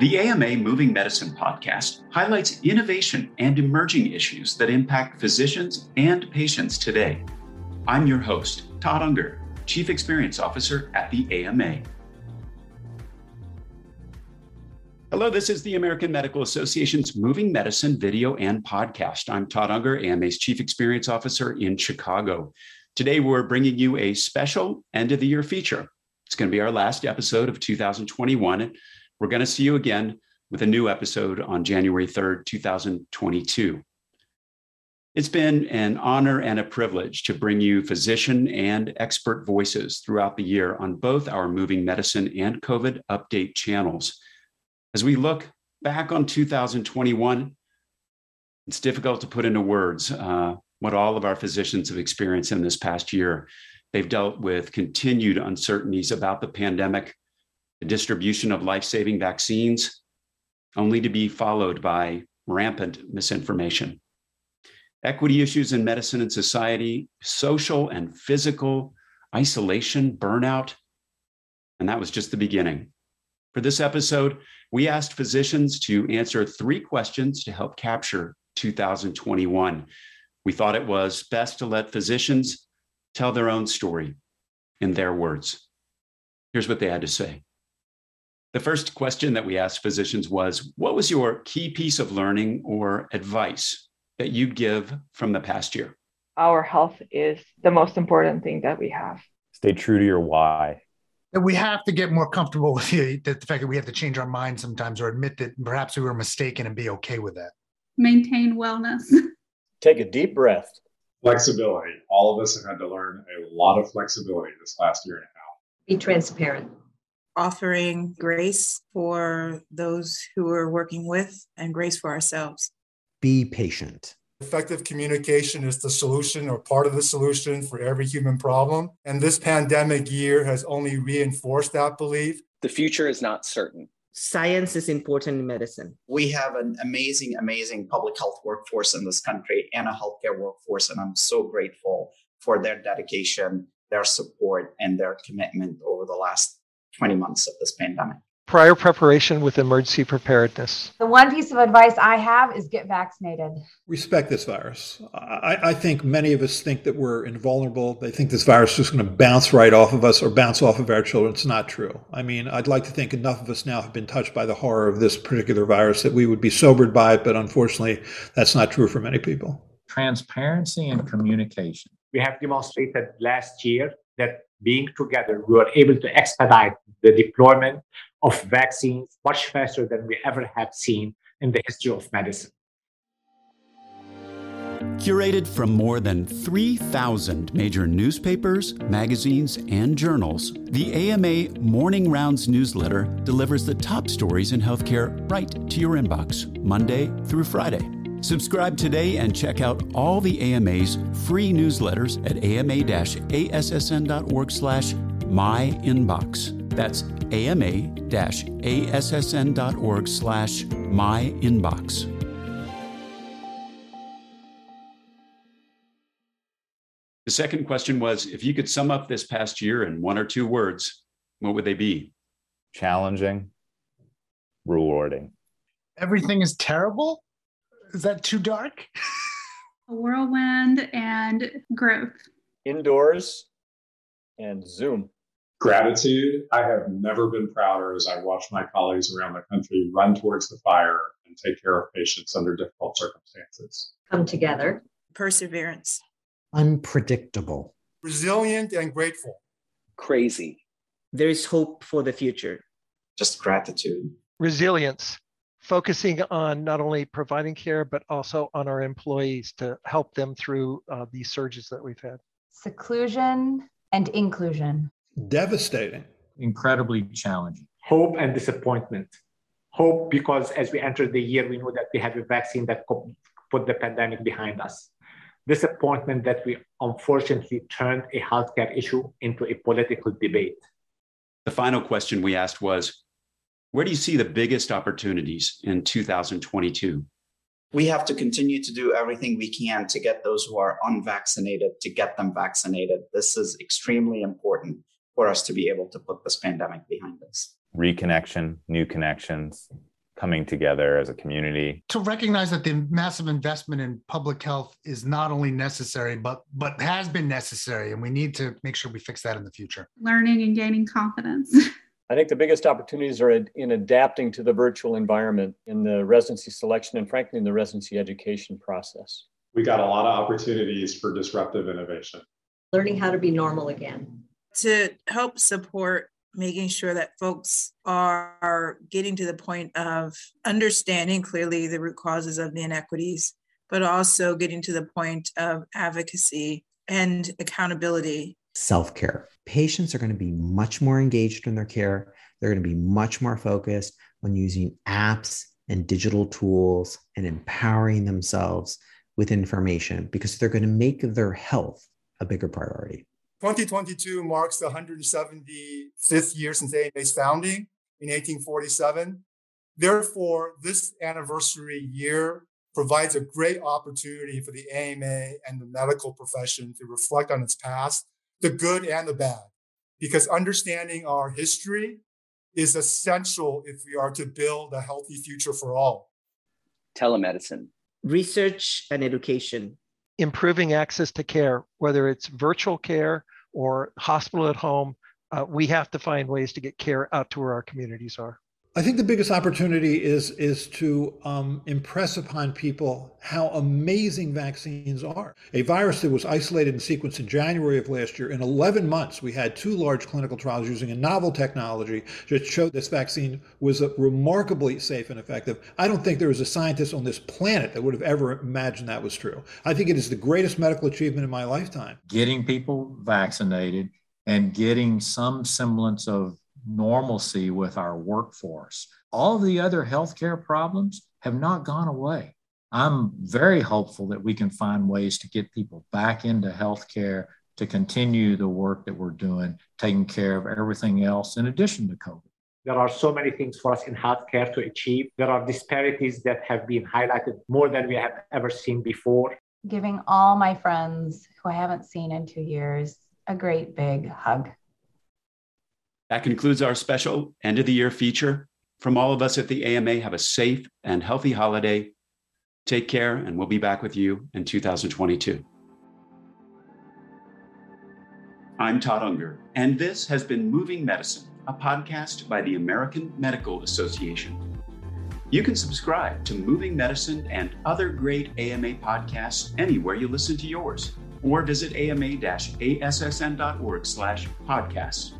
The AMA Moving Medicine podcast highlights innovation and emerging issues that impact physicians and patients today. I'm your host, Todd Unger, Chief Experience Officer at the AMA. Hello, this is the American Medical Association's Moving Medicine video and podcast. I'm Todd Unger, AMA's Chief Experience Officer in Chicago. Today, we're bringing you a special end of the year feature. It's going to be our last episode of 2021. We're going to see you again with a new episode on January 3rd, 2022. It's been an honor and a privilege to bring you physician and expert voices throughout the year on both our Moving Medicine and COVID update channels. As we look back on 2021, it's difficult to put into words uh, what all of our physicians have experienced in this past year. They've dealt with continued uncertainties about the pandemic, the distribution of life saving vaccines, only to be followed by rampant misinformation. Equity issues in medicine and society, social and physical isolation, burnout. And that was just the beginning. For this episode, we asked physicians to answer three questions to help capture 2021. We thought it was best to let physicians tell their own story in their words. Here's what they had to say. The first question that we asked physicians was What was your key piece of learning or advice that you'd give from the past year? Our health is the most important thing that we have. Stay true to your why that we have to get more comfortable with the, the, fact that we have to change our mind sometimes or admit that perhaps we were mistaken and be okay with that. Maintain wellness. Take a deep breath. Flexibility. All of us have had to learn a lot of flexibility this last year and a half. Be transparent. Offering grace for those who we're working with and grace for ourselves. Be patient. Effective communication is the solution or part of the solution for every human problem. And this pandemic year has only reinforced that belief. The future is not certain. Science is important in medicine. We have an amazing, amazing public health workforce in this country and a healthcare workforce. And I'm so grateful for their dedication, their support, and their commitment over the last 20 months of this pandemic prior preparation with emergency preparedness. The one piece of advice I have is get vaccinated. Respect this virus. I, I, think many of us think that we're invulnerable. They think this virus is just going to bounce right off of us or bounce off of our children. It's not true. I mean, I'd like to think enough of us now have been touched by the horror of this particular virus that we would be sobered by it, but unfortunately, that's not true for many people. Transparency and communication. We have demonstrated last year that being together, we were able to expedite the deployment of vaccines much faster than we ever have seen in the history of medicine. Curated from more than 3,000 major newspapers, magazines, and journals, the AMA Morning Rounds newsletter delivers the top stories in healthcare right to your inbox, Monday through Friday. Subscribe today and check out all the AMA's free newsletters at ama-assn.org slash myinbox. That's ama-assn.org slash myinbox. The second question was if you could sum up this past year in one or two words, what would they be? Challenging, rewarding. Everything is terrible? Is that too dark? A whirlwind and growth. Indoors and Zoom. Gratitude. I have never been prouder as I watch my colleagues around the country run towards the fire and take care of patients under difficult circumstances. Come together. Perseverance. Unpredictable. Resilient and grateful. Crazy. There is hope for the future. Just gratitude. Resilience focusing on not only providing care, but also on our employees to help them through uh, these surges that we've had. Seclusion and inclusion. Devastating. Incredibly challenging. Hope and disappointment. Hope because as we enter the year, we know that we have a vaccine that could put the pandemic behind us. Disappointment that we unfortunately turned a healthcare issue into a political debate. The final question we asked was where do you see the biggest opportunities in 2022? We have to continue to do everything we can to get those who are unvaccinated to get them vaccinated. This is extremely important for us to be able to put this pandemic behind us. Reconnection, new connections, coming together as a community. To recognize that the massive investment in public health is not only necessary, but but has been necessary, and we need to make sure we fix that in the future. Learning and gaining confidence. I think the biggest opportunities are in adapting to the virtual environment in the residency selection and, frankly, in the residency education process. We got a lot of opportunities for disruptive innovation. Learning how to be normal again. To help support making sure that folks are getting to the point of understanding clearly the root causes of the inequities, but also getting to the point of advocacy and accountability. Self care. Patients are going to be much more engaged in their care. They're going to be much more focused on using apps and digital tools and empowering themselves with information because they're going to make their health a bigger priority. 2022 marks the 175th year since AMA's founding in 1847. Therefore, this anniversary year provides a great opportunity for the AMA and the medical profession to reflect on its past, the good and the bad, because understanding our history is essential if we are to build a healthy future for all. Telemedicine, research and education, improving access to care, whether it's virtual care or hospital at home. Uh, we have to find ways to get care out to where our communities are. I think the biggest opportunity is is to um, impress upon people how amazing vaccines are. A virus that was isolated and sequenced in January of last year, in 11 months, we had two large clinical trials using a novel technology that showed this vaccine was remarkably safe and effective. I don't think there was a scientist on this planet that would have ever imagined that was true. I think it is the greatest medical achievement in my lifetime. Getting people vaccinated and getting some semblance of normalcy with our workforce. All the other healthcare problems have not gone away. I'm very hopeful that we can find ways to get people back into healthcare to continue the work that we're doing, taking care of everything else in addition to COVID. There are so many things for us in healthcare to achieve. There are disparities that have been highlighted more than we have ever seen before. Giving all my friends who I haven't seen in two years a great big hug. That concludes our special end of the year feature. From all of us at the AMA, have a safe and healthy holiday. Take care, and we'll be back with you in 2022. I'm Todd Unger, and this has been Moving Medicine, a podcast by the American Medical Association. You can subscribe to Moving Medicine and other great AMA podcasts anywhere you listen to yours, or visit ama-assn.org slash podcasts.